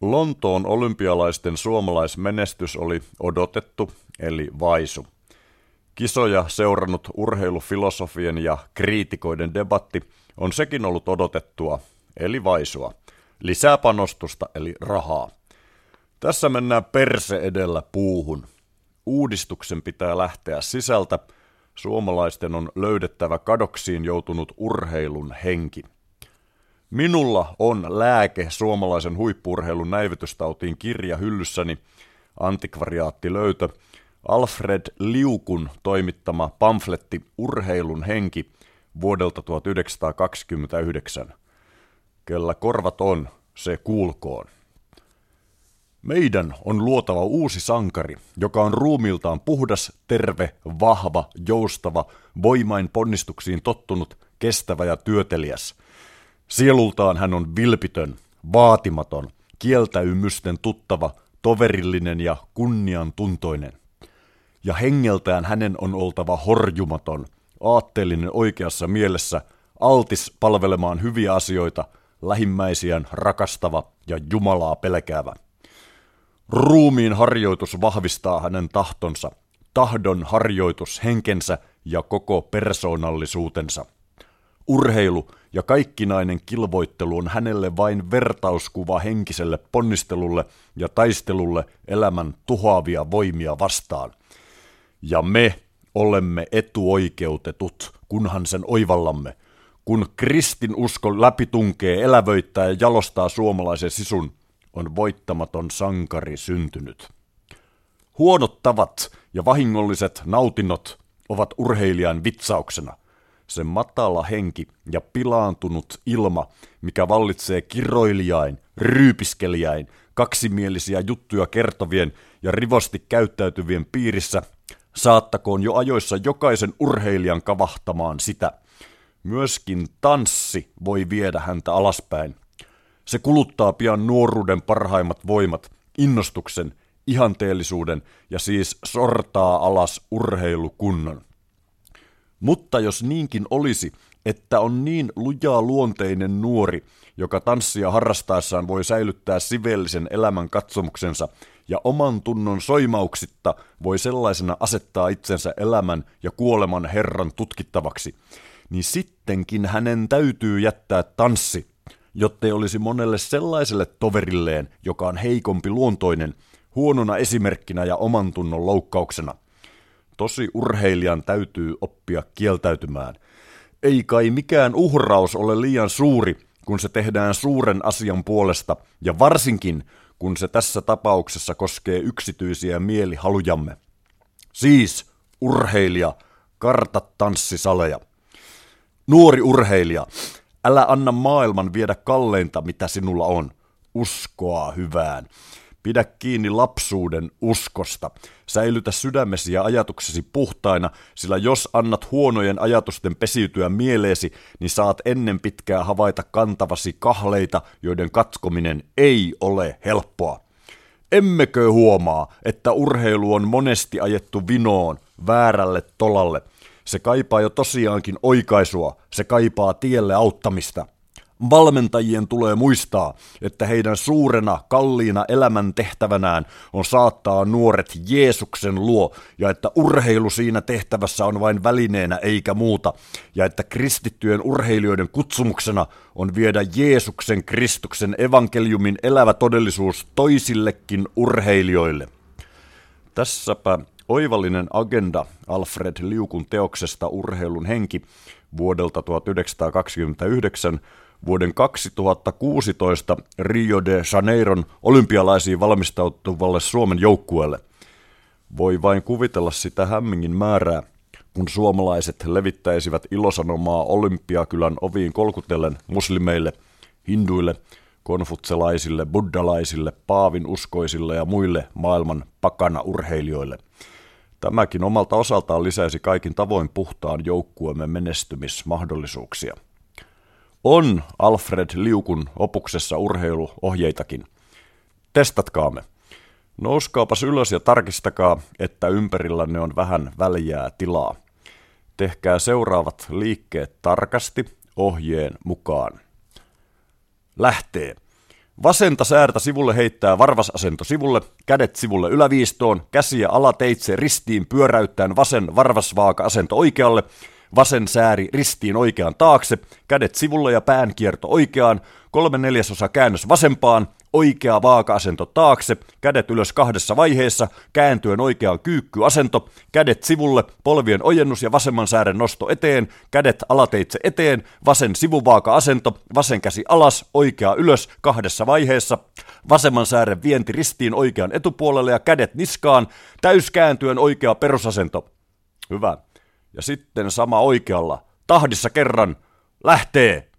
Lontoon olympialaisten suomalaismenestys oli odotettu, eli vaisu. Kisoja seurannut urheilufilosofien ja kriitikoiden debatti on sekin ollut odotettua, eli vaisua. Lisää panostusta, eli rahaa. Tässä mennään perse edellä puuhun. Uudistuksen pitää lähteä sisältä. Suomalaisten on löydettävä kadoksiin joutunut urheilun henki. Minulla on lääke suomalaisen huippurheilun näivetystautiin kirja hyllyssäni, antikvariaattilöytö, Alfred Liukun toimittama pamfletti Urheilun henki vuodelta 1929. Kellä korvat on, se kuulkoon. Meidän on luotava uusi sankari, joka on ruumiltaan puhdas, terve, vahva, joustava, voimain ponnistuksiin tottunut, kestävä ja työteliäs – Sielultaan hän on vilpitön, vaatimaton, kieltäymysten tuttava, toverillinen ja kunniantuntoinen. Ja hengeltään hänen on oltava horjumaton, aatteellinen oikeassa mielessä, altis palvelemaan hyviä asioita, lähimmäisiään rakastava ja Jumalaa pelkäävä. Ruumiin harjoitus vahvistaa hänen tahtonsa, tahdon harjoitus henkensä ja koko persoonallisuutensa. Urheilu ja kaikkinainen kilvoittelu on hänelle vain vertauskuva henkiselle ponnistelulle ja taistelulle elämän tuhoavia voimia vastaan. Ja me olemme etuoikeutetut, kunhan sen oivallamme, kun kristin usko läpitunkee, elävöittää ja jalostaa suomalaisen sisun, on voittamaton sankari syntynyt. Huonot tavat ja vahingolliset nautinnot ovat urheilijan vitsauksena – se matala henki ja pilaantunut ilma, mikä vallitsee kiroilijain, ryypiskelijäin, kaksimielisiä juttuja kertovien ja rivosti käyttäytyvien piirissä, saattakoon jo ajoissa jokaisen urheilijan kavahtamaan sitä. Myöskin tanssi voi viedä häntä alaspäin. Se kuluttaa pian nuoruuden parhaimmat voimat, innostuksen, ihanteellisuuden ja siis sortaa alas urheilukunnon. Mutta jos niinkin olisi, että on niin lujaa luonteinen nuori, joka tanssia harrastaessaan voi säilyttää sivellisen elämän katsomuksensa ja oman tunnon soimauksitta voi sellaisena asettaa itsensä elämän ja kuoleman Herran tutkittavaksi, niin sittenkin hänen täytyy jättää tanssi, jottei olisi monelle sellaiselle toverilleen, joka on heikompi luontoinen, huonona esimerkkinä ja oman tunnon loukkauksena – Tosi urheilijan täytyy oppia kieltäytymään. Ei kai mikään uhraus ole liian suuri, kun se tehdään suuren asian puolesta, ja varsinkin, kun se tässä tapauksessa koskee yksityisiä mielihalujamme. Siis, urheilija, karta tanssisaleja. Nuori urheilija, älä anna maailman viedä kalleinta, mitä sinulla on. Uskoa hyvään. Pidä kiinni lapsuuden uskosta. Säilytä sydämesi ja ajatuksesi puhtaina, sillä jos annat huonojen ajatusten pesiytyä mieleesi, niin saat ennen pitkää havaita kantavasi kahleita, joiden katkominen ei ole helppoa. Emmekö huomaa, että urheilu on monesti ajettu vinoon, väärälle tolalle? Se kaipaa jo tosiaankin oikaisua, se kaipaa tielle auttamista. Valmentajien tulee muistaa, että heidän suurena, kalliina elämän tehtävänään on saattaa nuoret Jeesuksen luo, ja että urheilu siinä tehtävässä on vain välineenä eikä muuta, ja että kristittyjen urheilijoiden kutsumuksena on viedä Jeesuksen Kristuksen evankeliumin elävä todellisuus toisillekin urheilijoille. Tässäpä oivallinen agenda Alfred Liukun teoksesta Urheilun henki vuodelta 1929 vuoden 2016 Rio de Janeiron olympialaisiin valmistautuvalle Suomen joukkueelle. Voi vain kuvitella sitä hämmingin määrää, kun suomalaiset levittäisivät ilosanomaa Olympiakylän oviin kolkutellen muslimeille, hinduille, konfutselaisille, buddalaisille, paavin uskoisille ja muille maailman pakana urheilijoille. Tämäkin omalta osaltaan lisäisi kaikin tavoin puhtaan joukkueemme menestymismahdollisuuksia. On Alfred Liukun opuksessa urheiluohjeitakin. Testatkaamme. Nouskaapas ylös ja tarkistakaa, että ympärillänne on vähän väljää tilaa. Tehkää seuraavat liikkeet tarkasti ohjeen mukaan. Lähtee. Vasenta säärtä sivulle heittää varvasasento sivulle, kädet sivulle yläviistoon, käsiä alateitse ristiin pyöräyttäen vasen varvasvaaka-asento oikealle, vasen sääri ristiin oikean taakse, kädet sivulle ja päänkierto oikeaan, kolme neljäsosa käännös vasempaan, oikea vaaka-asento taakse, kädet ylös kahdessa vaiheessa, kääntyen oikeaan kyykkyasento, kädet sivulle, polvien ojennus ja vasemman säären nosto eteen, kädet alateitse eteen, vasen sivuvaaka-asento, vasen käsi alas, oikea ylös kahdessa vaiheessa, vasemman säären vienti ristiin oikean etupuolelle ja kädet niskaan, täyskääntyen oikea perusasento. Hyvä. Ja sitten sama oikealla. Tahdissa kerran. Lähtee.